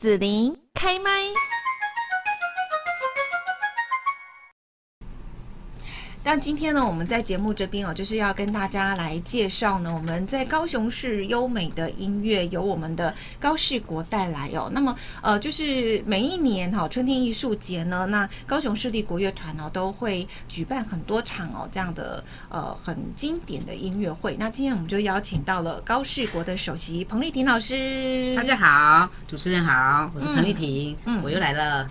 子琳开麦。那今天呢，我们在节目这边哦，就是要跟大家来介绍呢，我们在高雄市优美的音乐由我们的高世国带来哦。那么呃，就是每一年哈春天艺术节呢，那高雄市立国乐团呢都会举办很多场哦这样的呃很经典的音乐会。那今天我们就邀请到了高世国的首席彭丽婷老师。大家好，主持人好，我是彭丽婷，嗯，我又来了，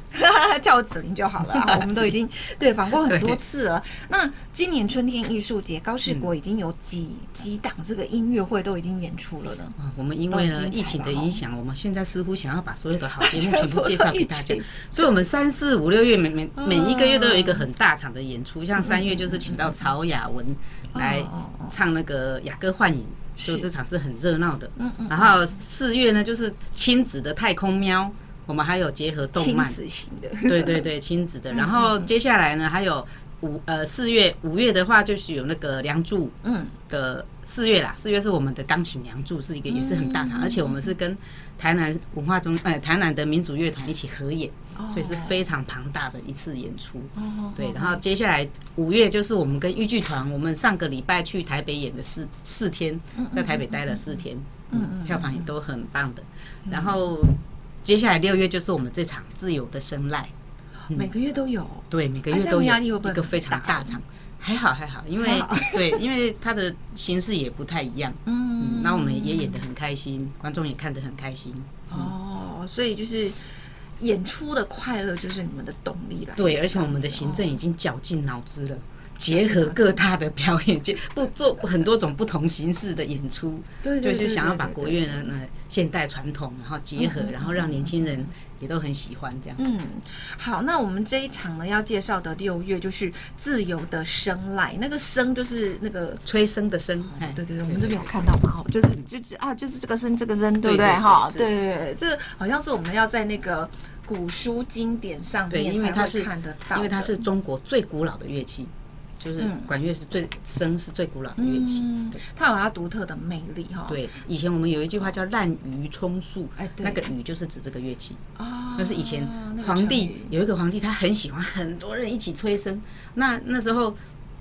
叫 我子琳就好了啊。我们都已经对访过很多次了，那。今年春天艺术节，高士国已经有几几档这个音乐会都已经演出了呢。啊，我们因为呢疫情的影响，我们现在似乎想要把所有的好节目 全部介绍给大家，所以我们三四五六月每每每一个月都有一个很大场的演出，像三月就是请到曹雅文来唱那个雅歌幻影，所以这场是很热闹的。嗯嗯然后四月呢就是亲子的太空喵，我们还有结合动漫，亲子型的，对对对，亲子的。然后接下来呢还有。五呃四月五月的话就是有那个梁祝嗯的四月啦，四月是我们的钢琴梁祝，是一个也是很大场，而且我们是跟台南文化中呃台南的民族乐团一起合演，所以是非常庞大的一次演出。对，然后接下来五月就是我们跟豫剧团，我们上个礼拜去台北演的四四天，在台北待了四天，嗯，票房也都很棒的。然后接下来六月就是我们这场自由的声籁。每个月都有，对，每个月都有一个非常大场，还好还好，因为对，因为它的形式也不太一样，嗯，那我们也演得很开心，观众也看得很开心，哦，所以就是演出的快乐就是你们的动力了，对，而且我们的行政已经绞尽脑汁了。结合各大的表演，就 不做很多种不同形式的演出，对，就是想要把国乐呢，那现代传统，然后结合，然后让年轻人也都很喜欢这样。嗯，好，那我们这一场呢要介绍的六月就是自由的声籁，那个声就是那个吹笙的笙，对对对，我们这边有看到嘛？哈，就是就是啊，就是这个笙，这个笙，对不对？哈，对对对，这好像是我们要在那个古书经典上面才会看得到，因为它是中国最古老的乐器。就是管乐是最笙是最古老的乐器，它有它独特的魅力哈。对，以前我们有一句话叫“滥竽充数”，哎，那个竽就是指这个乐器。哦，那是以前皇帝有一个皇帝，他很喜欢很多人一起吹笙，那那时候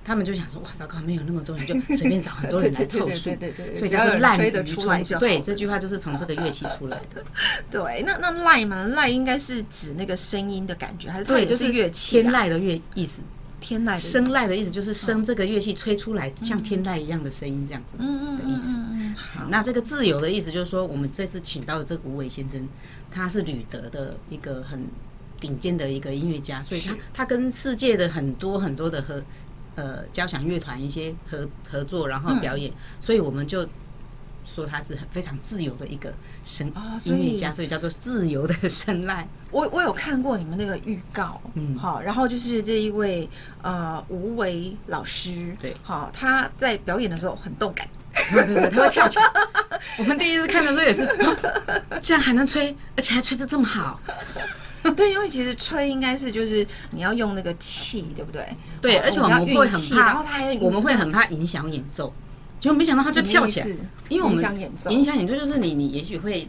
他们就想说，哇，糟糕，没有那么多人，就 随便找很多人来凑数。对对对，所以叫做滥竽充数。对，这句话就是从这个乐器出来的。对，那那籁嘛，籁应该是指那个声音的感觉，还是对，就是乐器天籁的乐意思。天籁，声籁的意思就是声这个乐器吹出来像天籁一样的声音，这样子的意思。好，那这个自由的意思就是说，我们这次请到的这个吴伟先生，他是吕德的一个很顶尖的一个音乐家，所以他他跟世界的很多很多的合呃交响乐团一些合合作，然后表演，所以我们就。说他是很非常自由的一个声音乐家，所以叫做自由的声籁。我我有看过你们那个预告，嗯，好，然后就是这一位呃吴伟老师，对，好，他在表演的时候很动感，对对对，他会跳起来。我们第一次看的时候也是，这样还能吹，而且还吹得这么好。对，因为其实吹应该是就是你要用那个气，对不对？对，而且我们会很怕，然后他还我们会很怕影响演奏。结果没想到他就跳起来，因为我们影响演奏，影响演奏就是你你也许会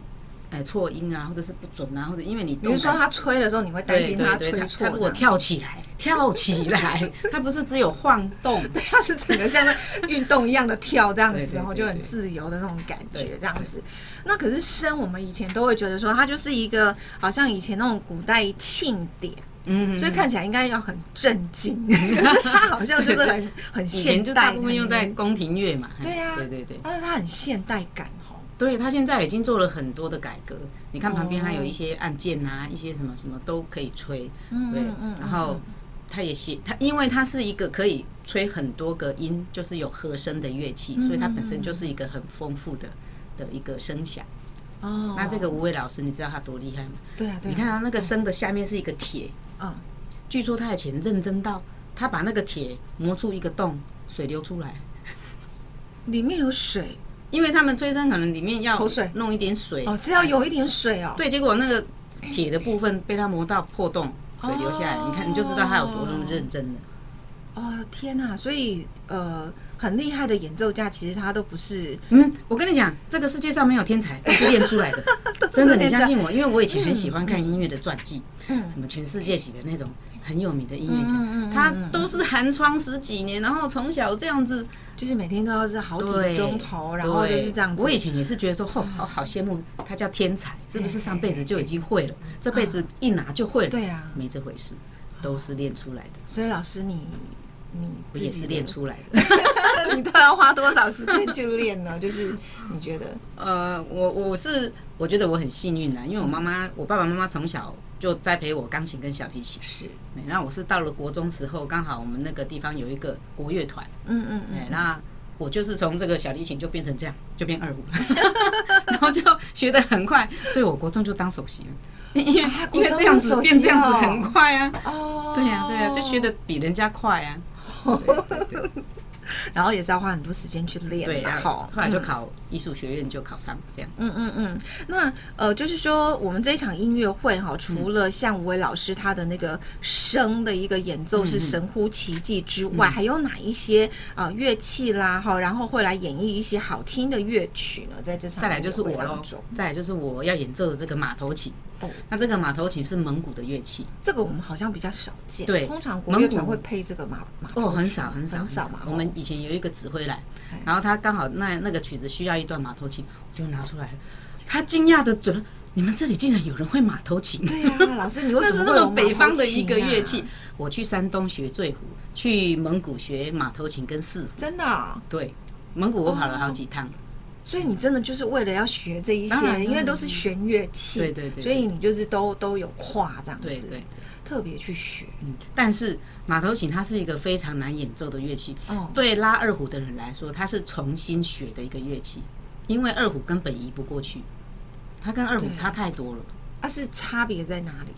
哎错音啊，或者是不准啊，或者因为你比如说他吹的时候，你会担心他吹错。他如果跳起来，跳起来，他不是只有晃动，他是整个像在运动一样的跳这样子，然后就很自由的那种感觉这样子。那可是笙，我们以前都会觉得说，它就是一个好像以前那种古代庆典。嗯，所以看起来应该要很震惊，它好像就是很很现代，大部分用在宫廷乐嘛。对呀，对对对，但是它很现代感哦。对，它现在已经做了很多的改革。你看旁边还有一些按键啊，一些什么什么都可以吹。嗯，对，然后它也写它，因为它是一个可以吹很多个音，就是有和声的乐器，所以它本身就是一个很丰富的的一个声响。哦，那这个吴伟老师，你知道他多厉害吗？对啊，对，你看他那个声的下面是一个铁。嗯，据说他以前认真到，他把那个铁磨出一个洞，水流出来，里面有水，因为他们催生可能里面要弄一点水，哦，是要有一点水哦。对，结果那个铁的部分被他磨到破洞，水流下来，你看你就知道他有多么认真了。哦天哪！所以呃，很厉害的演奏家，其实他都不是。嗯，我跟你讲，这个世界上没有天才，都是练出来的。真的，你相信我，因为我以前很喜欢看音乐的传记，嗯，什么全世界级的那种很有名的音乐家，他都是寒窗十几年，然后从小这样子，就是每天都要是好几个钟头，然后就是这样子。我以前也是觉得说，哦，好好羡慕他叫天才，是不是上辈子就已经会了，这辈子一拿就会了？对啊，没这回事，都是练出来的。所以老师你。你也是练出来的，你都要花多少时间去练呢？就是你觉得？呃，我我是我觉得我很幸运啊，因为我妈妈、我爸爸妈妈从小就栽培我钢琴跟小提琴。是，然后我是到了国中时候，刚好我们那个地方有一个国乐团。嗯嗯嗯。那我就是从这个小提琴就变成这样，就变二胡，然后就学得很快，所以我国中就当首席了。因为因为这样子变这样子很快啊。哦。对呀对呀，就学得比人家快啊。然后也是要花很多时间去练，对，然后后来就考艺术学院，就考上这样。嗯嗯嗯。那呃，就是说我们这一场音乐会哈，除了像吴伟老师他的那个声的一个演奏是神乎其技之外，还有哪一些啊乐器啦哈，然后会来演绎一些好听的乐曲呢？在这场再来就是我喽，再来就是我要演奏的这个马头琴。哦，那这个马头琴是蒙古的乐器，这个我们好像比较少见。对，通常国乐团会配这个马马头琴。哦，很少很少很少嘛。我们以前有一个指挥来，然后他刚好那那个曲子需要一段马头琴，我就拿出来了。他惊讶的准，你们这里竟然有人会马头琴？对呀，老师，你为什么 那么北方的一个乐器？我去山东学醉胡，去蒙古学马头琴跟四胡。真的？对，蒙古我跑了好几趟。所以你真的就是为了要学这一些，因为都是弦乐器，对对对，所以你就是都都有跨这样子，对对，特别去学。嗯，但是马头琴它是一个非常难演奏的乐器，哦，对拉二胡的人来说，它是重新学的一个乐器，因为二胡根本移不过去，它跟二胡差太多了。它是差别在哪里？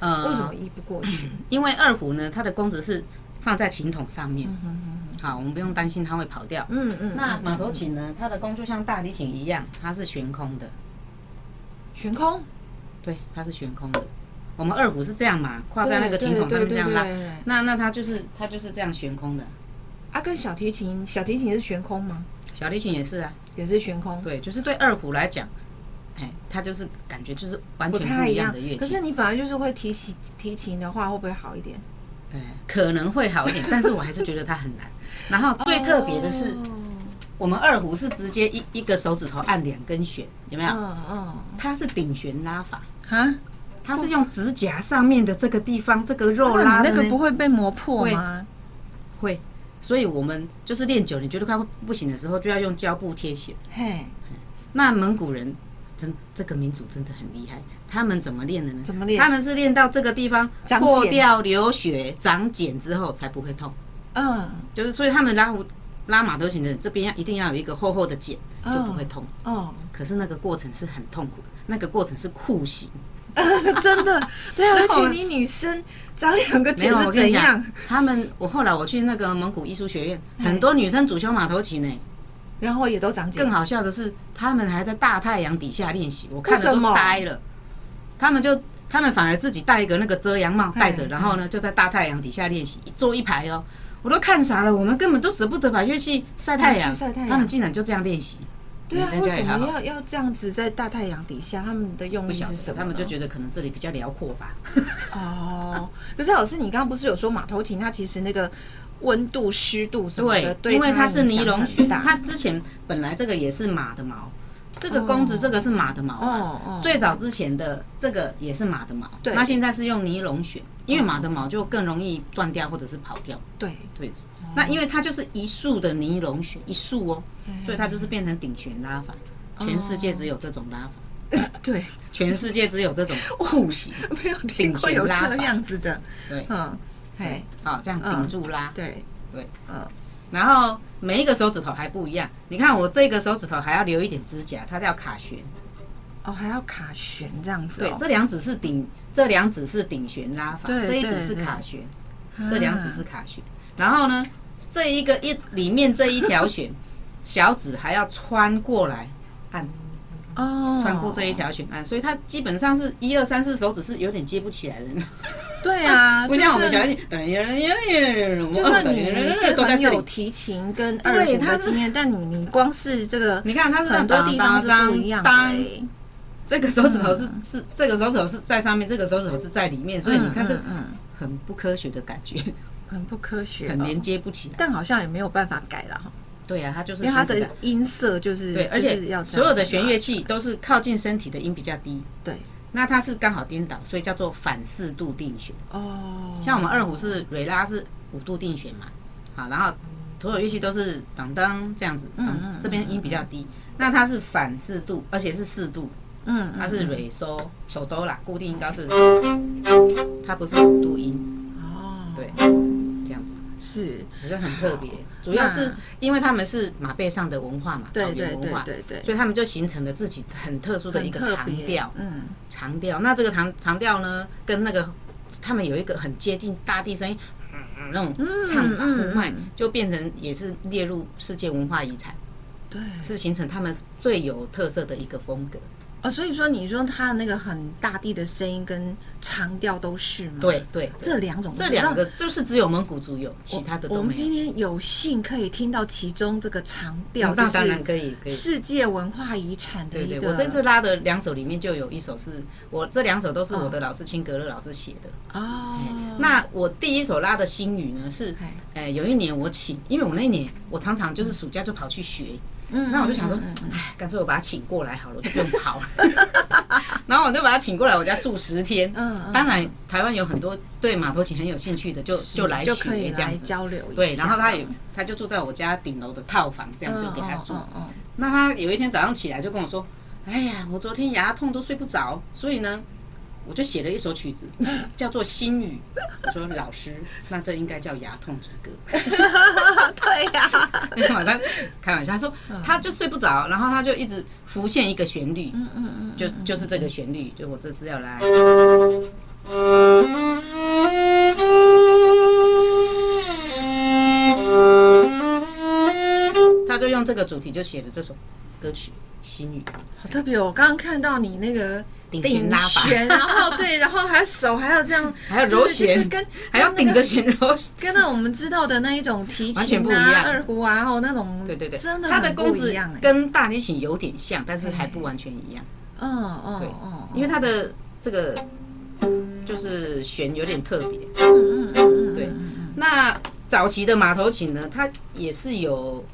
呃，为什么移不过去？因为二胡呢，它的弓子是放在琴筒上面。好，我们不用担心它会跑掉。嗯嗯。那马头琴呢？它的弓就像大提琴一样，它是悬空的。悬空？对，它是悬空的。我们二胡是这样嘛，跨在那个琴筒上面这样拉。那那它就是它就是这样悬空的。啊，跟小提琴，小提琴是悬空吗？小提琴也是啊，也是悬空。对，就是对二胡来讲，哎，它就是感觉就是完全不一样的乐器。可是你本来就是会提琴，提琴的话会不会好一点？哎，可能会好一点，但是我还是觉得它很难。然后最特别的是，我们二胡是直接一一个手指头按两根弦，有没有？嗯嗯。它是顶弦拉法啊，它是用指甲上面的这个地方这个肉拉的。那个不会被磨破吗？会。所以我们就是练久，你觉得快不行的时候，就要用胶布贴起来。嘿。那蒙古人真这个民族真的很厉害，他们怎么练的呢？怎么练？他们是练到这个地方破掉流血长茧之后才不会痛。嗯，就是所以他们拉胡拉马头琴的这边要一定要有一个厚厚的茧，就不会痛。哦，可是那个过程是很痛苦的，那个过程是酷刑。真的，对啊，而且你女生长两个茧是怎样？他们我后来我去那个蒙古艺术学院，很多女生主修马头琴呢，然后也都长茧。更好笑的是，他们还在大太阳底下练习，我看了都呆了。他们就他们反而自己戴一个那个遮阳帽戴着，然后呢就在大太阳底下练习，一坐一排哦。我都看傻了，我们根本都舍不得把乐器晒太阳，他们竟然就这样练习。对啊，为什么要要这样子在大太阳底下？他们的用意是什么？他们就觉得可能这里比较辽阔吧。哦，可是老师，你刚刚不是有说马头琴它其实那个温度、湿度什么的，对，因为它是尼龙弦，它之前本来这个也是马的毛。这个公子，这个是马的毛。哦哦。最早之前的这个也是马的毛。对。那现在是用尼龙弦，因为马的毛就更容易断掉或者是跑掉。对对。那因为它就是一束的尼龙弦，一束哦，所以它就是变成顶旋拉法。全世界只有这种拉法。对。全世界只有这种 酷刑。没有听过有这样子的。对。嗯。嘿。好，这样顶住拉。对。对。嗯。然后每一个手指头还不一样，你看我这个手指头还要留一点指甲，它叫卡旋。哦，还要卡旋这样子。对，这两指是顶，这两指是顶旋拉法，这一指是卡旋，这两指是卡弦。然后呢，这一个一里面这一条弦，小指还要穿过来按。哦。穿过这一条弦按，所以它基本上是一二三四手指是有点接不起来的。对啊，不像我们小提琴，就算你你是很有提琴跟二胡的经验，但你你光是这个，你看它是很多地方是不一样的。这个手指头是是这个手指头是在上面，这个手指头是在里面，所以你看这嗯很不科学的感觉，很不科学，很连接不起来。但好像也没有办法改了哈。对啊，它就是因为它的音色就是对，而且所有的弦乐器都是靠近身体的音比较低。对，那它是刚好颠倒，所以叫做反四度定弦。哦，像我们二胡是瑞拉是五度定弦嘛，好，然后所有乐器都是当当这样子，嗯，这边音比较低，那它是反四度，而且是四度，嗯，它是瑞收手哆啦，固定音高是，它不是五度音。哦，对，是，好像很特别。主要是因为他们是马背上的文化嘛，草原文化，对对对，所以他们就形成了自己很特殊的一个长调，嗯，长调。那这个长长调呢，跟那个他们有一个很接近大地声音，嗯，那种唱法呼麦，就变成也是列入世界文化遗产，对，是形成他们最有特色的一个风格。哦，所以说你说他的那个很大地的声音跟长调都是吗？对对，这两种，这两个就是只有蒙古族有，其他的都没有。我们今天有幸可以听到其中这个长调，那当然可以，可以。世界文化遗产的一个。我这次拉的两首里面就有一首是我这两首都是我的老师青格勒老师写的哦。那我第一首拉的星语呢是，哎，有一年我请，因为我那一年我常常就是暑假就跑去学。嗯，那我就想说，哎，干脆我把他请过来好了，我就不用跑了。然后我就把他请过来我家住十天。嗯，当然台湾有很多对马头琴很有兴趣的，就就来学这样子交流。对，然后他也他就住在我家顶楼的套房，这样就给他住。那他有一天早上起来就跟我说：“哎呀，我昨天牙痛都睡不着，所以呢。”我就写了一首曲子，叫做《心语》。我说老师，那这应该叫《牙痛之歌》。对呀，那天晚上开玩笑，他说他就睡不着，然后他就一直浮现一个旋律，嗯嗯嗯，就就是这个旋律，就我这次要来。他就用这个主题就写了这首歌曲。星语好特别哦！我刚刚看到你那个顶弦，然后对，然后还手还要这样，还要揉弦，跟还要顶着弦揉，跟那我们知道的那一种提琴啊、二胡啊，然后那种对对对，真的它的弓子跟大提琴有点像，但是还不完全一样。嗯嗯，对，因为它的这个就是弦有点特别。嗯嗯嗯，对。那早期的马头琴呢，它也是有。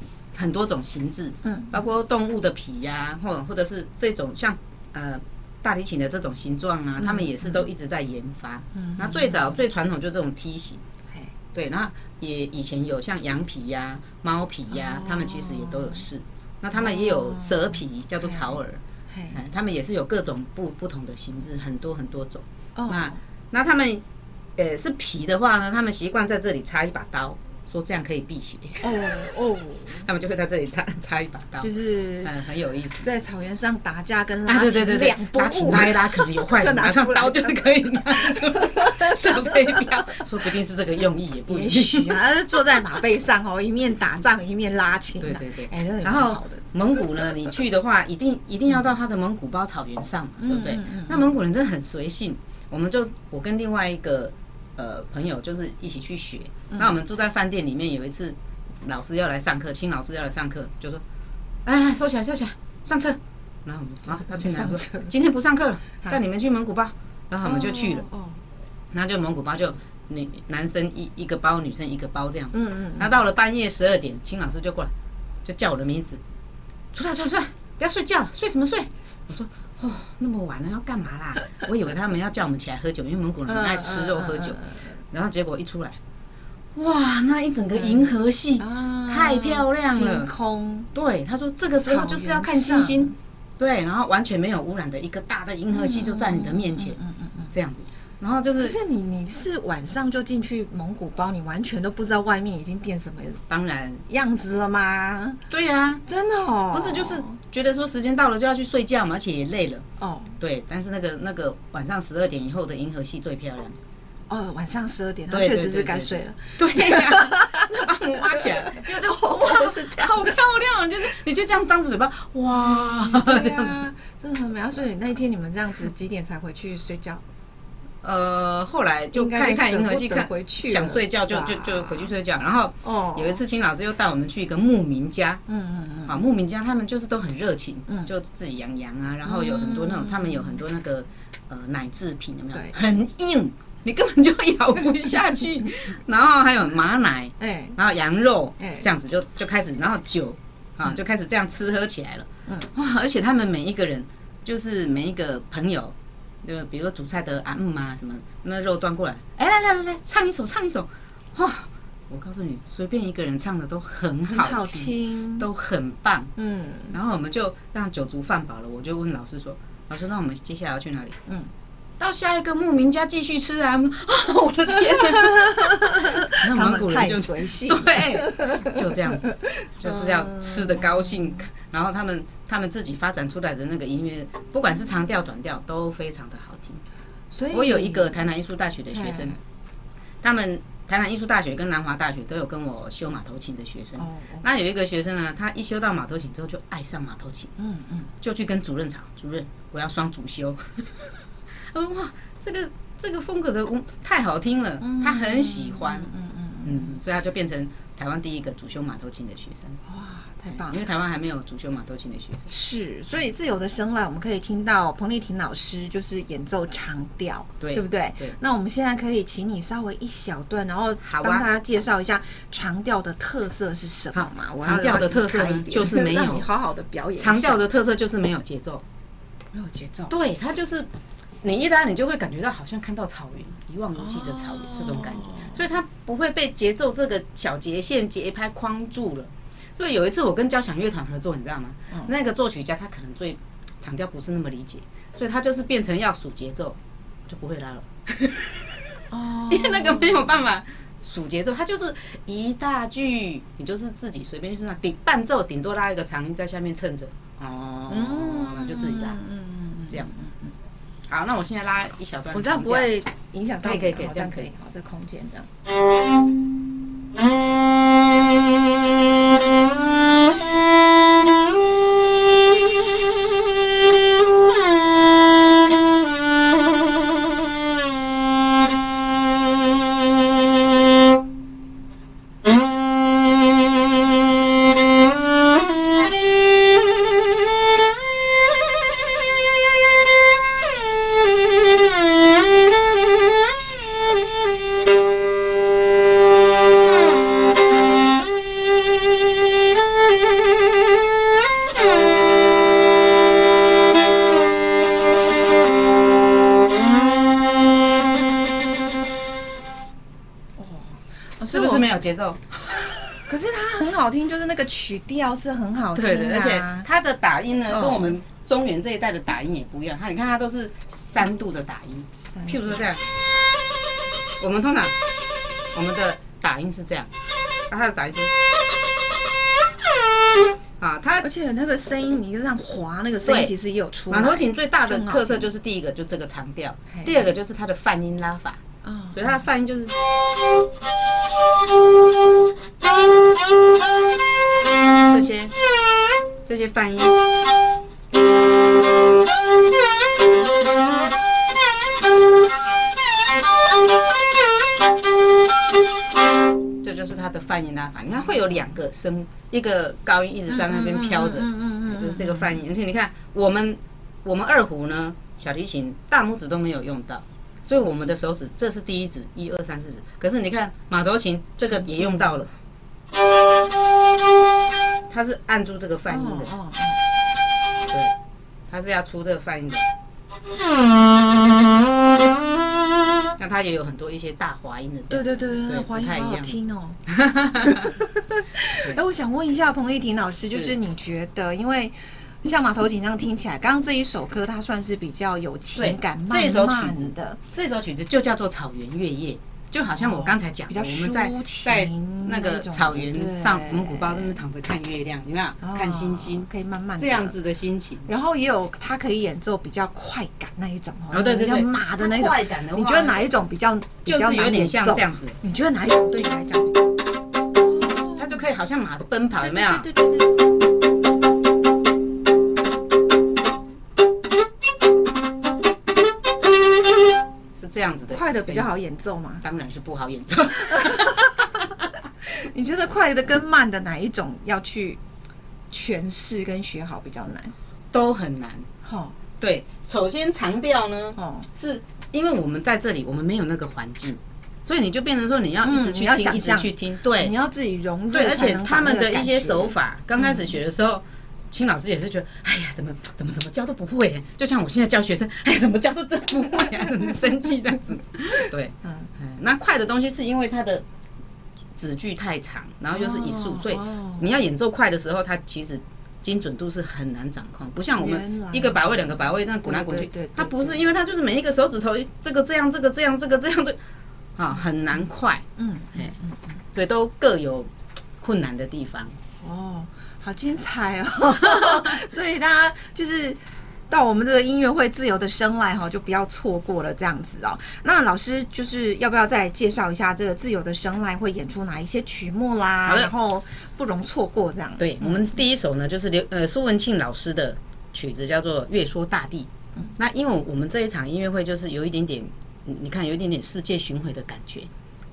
很多种形制，嗯，包括动物的皮呀，或或者是这种像呃大提琴的这种形状啊，他们也是都一直在研发。嗯，那最早最传统就这种梯形，对，然后也以前有像羊皮呀、猫皮呀，他们其实也都有试。那他们也有蛇皮，叫做草耳，他们也是有各种不不同的形制，很多很多种。那那他们呃是皮的话呢，他们习惯在这里插一把刀。说这样可以辟邪。哦哦，他们就会在这里插插一把刀，就是嗯很有意思，在草原上打架跟拉琴两不误，拉一拉可能有坏人 拿上刀就是可以拿 出射飞镖，说不定是这个用意也不一定。也许啊，坐在马背上哦，一面打仗一面拉琴，对对对，哎，然后蒙古呢，你去的话，一定一定要到他的蒙古包草原上，对不对？那蒙古人真的很随性，我们就我跟另外一个。呃，朋友就是一起去学。那我们住在饭店里面，有一次老师要来上课，秦老师要来上课，就说：“哎，收起来，收起来，上车。”然后我们啊，他去哪说？今天不上课了，带你们去蒙古包。然后我们就去了。哦。然后就蒙古包，就女男生一一个包，女生一个包这样子。嗯嗯。那到了半夜十二点，秦老师就过来，就叫我的名字：“出来，出来，出来，不要睡觉，睡什么睡？”我说。哦，那么晚了要干嘛啦？我以为他们要叫我们起来喝酒，因为蒙古人很爱吃肉喝酒。然后结果一出来，哇，那一整个银河系太漂亮了，星空。对，他说这个时候就是要看星星，对，然后完全没有污染的一个大的银河系就在你的面前，这样子。然后就是，可是你你是晚上就进去蒙古包，你完全都不知道外面已经变什么当然样子了吗？对呀，真的哦，不是就是觉得说时间到了就要去睡觉嘛，而且也累了哦。对，但是那个那个晚上十二点以后的银河系最漂亮。哦，晚上十二点，那确实是该睡了。对呀，把我挖起来，因为就哇，是这样，好漂亮，就是你就这样张着嘴巴，哇，这样子真的很美。所以那一天你们这样子几点才回去睡觉？呃，后来就看一看银河系，看回去想睡觉就就就回去睡觉。然后有一次，秦老师又带我们去一个牧民家，嗯嗯嗯，啊，牧民家他们就是都很热情，就自己养羊啊，然后有很多那种，他们有很多那个呃奶制品，有没有？很硬，你根本就咬不下去。然后还有马奶，哎，然后羊肉，哎，这样子就就开始，然后酒啊就开始这样吃喝起来了。嗯，哇，而且他们每一个人就是每一个朋友。就比如说煮菜的啊嗯啊，什么那肉端过来，哎，来来来来，唱一首，唱一首，哇！我告诉你，随便一个人唱的都很好听，好听都很棒，嗯。然后我们就让酒足饭饱了，我就问老师说：“老师，那我们接下来要去哪里？”嗯。到下一个牧民家继续吃啊！我的天哪，那蒙古人就随性，对，就这样子，就是要吃的高兴。然后他们他们自己发展出来的那个音乐，不管是长调短调，都非常的好听。所以，我有一个台南艺术大学的学生，他们台南艺术大学跟南华大学都有跟我修马头琴的学生。那有一个学生呢，他一修到马头琴之后就爱上马头琴，嗯嗯，就去跟主任吵，主任，我要双主修。他说：“哇，这个这个风格的太好听了，他很喜欢，嗯嗯嗯，嗯，所以他就变成台湾第一个主修马头琴的学生。哇，太棒了！因为台湾还没有主修马头琴的学生。是，所以自由的声浪，我们可以听到彭丽婷老师就是演奏长调，对，对不对？对。那我们现在可以请你稍微一小段，然后帮大家介绍一下长调的特色是什么嘛？长调的特色就是没有，好好的表演。长调的特色就是没有节奏，没有节奏。对，它就是。”你一拉，你就会感觉到好像看到草原，一望无际的草原这种感觉，所以它不会被节奏这个小节线节拍框住了。所以有一次我跟交响乐团合作，你知道吗？那个作曲家他可能对长调不是那么理解，所以他就是变成要数节奏，就不会拉了。哦，因为那个没有办法数节奏，它就是一大句，你就是自己随便就是那顶伴奏，顶多拉一个长音在下面衬着，哦，那就自己拉，嗯嗯，这样子。好，那我现在拉一小段，我这样不会影响到，可以可以可以，这样可以，好，这空间这样。节奏，可是它很好听，就是那个曲调是很好听而且它的打音呢，跟我们中原这一代的打音也不一样。它你看，它都是三度的打音，譬如说这样，我们通常我们的打音是这样，它的打音是。啊，它而且那个声音，你这样滑，那个声音其实也有出来。马头琴最大的特色就是第一个就这个长调，第二个就是它的泛音拉法。啊，所以它的泛音就是这些这些泛音，这就是它的泛音拉法。你看会有两个声，一个高音一直在那边飘着，就是这个泛音。而且你看我们我们二胡呢，小提琴大拇指都没有用到。所以我们的手指，这是第一指，一二三四指。可是你看马头琴这个也用到了，它是按住这个泛音的，对，它是要出这个泛音的。那它也有很多一些大滑音的，对对对对，滑音好好听哦。哎，我想问一下彭丽婷老师，就是你觉得，因为。像马头琴这样听起来，刚刚这一首歌它算是比较有情感慢慢的，这首曲子的，这首曲子就叫做《草原月夜》，就好像我刚才讲的，我们在在那个草原上，蒙古包那边躺着看月亮，有没有？看星星，可以慢慢这样子的心情。然后也有它可以演奏比较快感那一种哦，对对对，马的那种快感的，你觉得哪一种比较比较有点像这样子？你觉得哪一种对你来讲，它就可以好像马的奔跑，有没有？对对对。这快的比较好演奏吗？当然是不好演奏。你觉得快的跟慢的哪一种要去诠释跟学好比较难？都很难。好、哦，对，首先长调呢，哦，是因为我们在这里，我们没有那个环境，所以你就变成说你要一直去听，嗯、一直去听，对，你要自己融入。对，而且他们的一些手法，刚开始学的时候，青老师也是觉得，哎呀，怎么怎么怎么教都不会，就像我现在教学生，哎呀，怎么教都真不会啊，很生气这样子。对，嗯，那快的东西是因为它的。指距太长，然后又是一速，所以你要演奏快的时候，它其实精准度是很难掌控，不像我们一个把位、两个把位，这样滚来滚去，它不是，因为它就是每一个手指头，这个这样，这个这样，这个这样，这啊很难快，嗯，哎，都各有困难的地方。哦，好精彩哦！所以大家就是。到我们这个音乐会自由的声籁哈，就不要错过了这样子哦。那老师就是要不要再介绍一下这个自由的声籁会演出哪一些曲目啦？然后不容错过这样。对，我们第一首呢就是刘呃苏文庆老师的曲子叫做《月说大地》。那因为我们这一场音乐会就是有一点点，你看有一点点世界巡回的感觉。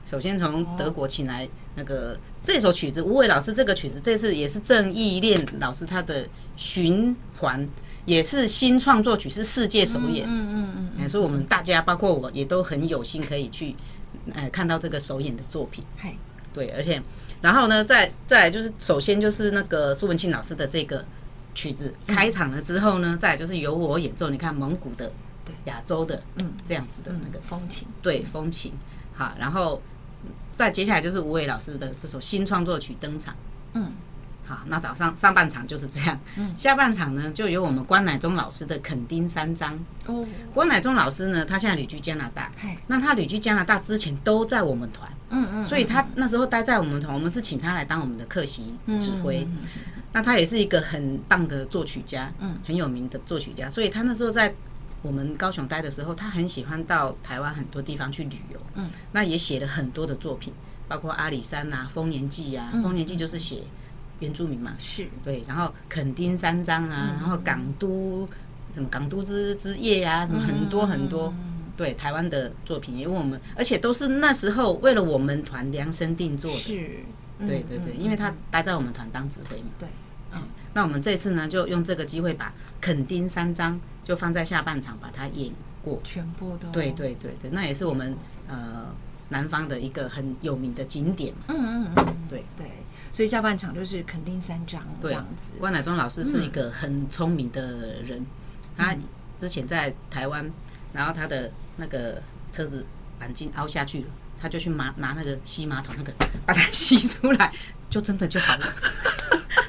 首先从德国请来那个这首曲子，吴伟老师这个曲子这次也是郑义练老师他的循环。也是新创作曲，是世界首演。嗯嗯嗯，所以我们大家包括我也都很有幸可以去，呃，看到这个首演的作品。对，而且，然后呢，再再来就是，首先就是那个苏文庆老师的这个曲子开场了之后呢，再来就是由我演奏。你看蒙古的，对，亚洲的，嗯，这样子的那个风情，对，风情。好，然后再接下来就是吴伟老师的这首新创作曲登场。嗯。好，那早上上半场就是这样，嗯，下半场呢就由我们关乃忠老师的垦丁三章。哦，关乃忠老师呢，他现在旅居加拿大，那他旅居加拿大之前都在我们团，嗯嗯，所以他那时候待在我们团，我们是请他来当我们的客席指挥。那他也是一个很棒的作曲家，嗯，很有名的作曲家，所以他那时候在我们高雄待的时候，他很喜欢到台湾很多地方去旅游，嗯，那也写了很多的作品，包括阿里山啊、丰年祭啊，丰年祭就是写。原住民嘛，是。对，然后垦丁三章啊，然后港都什么港都之之夜啊，什么很多很多，对台湾的作品，因为我们而且都是那时候为了我们团量身定做的，是，对对对，因为他待在我们团当指挥嘛，对，嗯，那我们这次呢，就用这个机会把垦丁三章就放在下半场把它演过，全部都，对对对对，那也是我们呃南方的一个很有名的景点，嗯嗯嗯，对对。所以下半场就是垦丁三章这样子。关乃忠老师是一个很聪明的人，他之前在台湾，然后他的那个车子钣金凹下去了，他就去拿拿那个吸马桶那个把它吸出来，就真的就好了。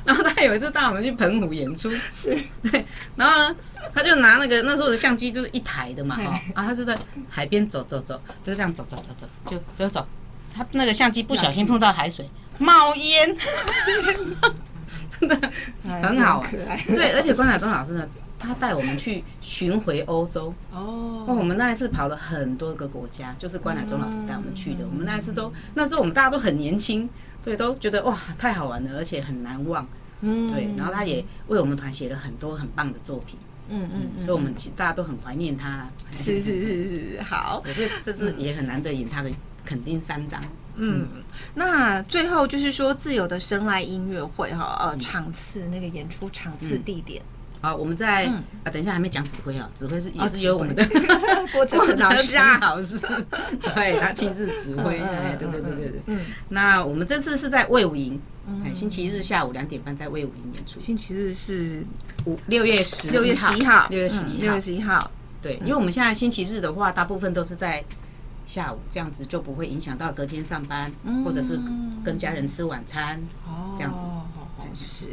然后他有一次带我们去澎湖演出，是对，然后呢，他就拿那个那时候的相机就是一台的嘛，哈，然后他就在海边走走走，就这样走走走走，就就走，他那个相机不小心碰到海水。冒烟，真的很好玩。对，而且关乃忠老师呢，他带我们去巡回欧洲。哦，我们那一次跑了很多个国家，就是关乃忠老师带我们去的。我们那一次都，那时候我们大家都很年轻，所以都觉得哇，太好玩了，而且很难忘。嗯，对。然后他也为我们团写了很多很棒的作品。嗯嗯，所以我们其大家都很怀念他。是是是是，好。可是这次也很难得赢他的肯定三张。嗯，那最后就是说自由的生来音乐会哈，呃，场次那个演出场次地点。好，我们在啊，等一下还没讲指挥啊，指挥是也是由我们的 郭哲成老师啊，老师，对，他亲自指挥，哎，对对对对对。嗯，那我们这次是在魏武营，哎，星期日下午两点半在魏武营演出。星期日是五六月十六月十一号，六月十一号，六月十一号。对，因为我们现在星期日的话，大部分都是在。下午这样子就不会影响到隔天上班，或者是跟家人吃晚餐，这样子。是，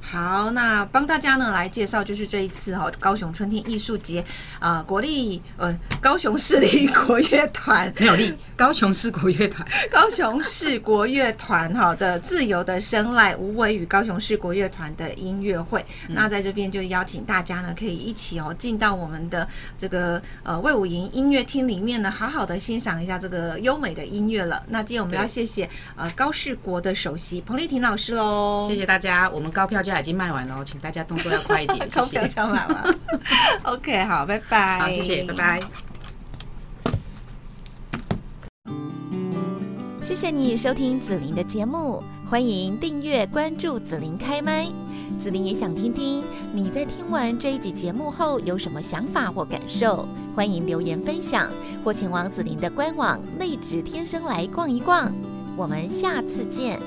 好，那帮大家呢来介绍，就是这一次哈高雄春天艺术节啊，国立呃高雄市立国乐团。没有立高雄市国乐团，高雄市国乐团哈的自由的声籁无为与高雄市国乐团的音乐会，那在这边就邀请大家呢可以一起哦进到我们的这个呃魏武营音乐厅里面呢，好好的欣赏一下这个优美的音乐了。那今天我们要谢谢呃高世国的首席彭丽婷老师喽，谢谢大家。家，我们高票价已经卖完了，请大家动作要快一点。高票价卖完，OK，好，拜拜。好，谢谢，拜拜。谢谢你收听紫琳的节目，欢迎订阅关注紫琳开麦。紫琳也想听听你在听完这一集节目后有什么想法或感受，欢迎留言分享，或前往紫琳的官网内指天生来逛一逛。我们下次见。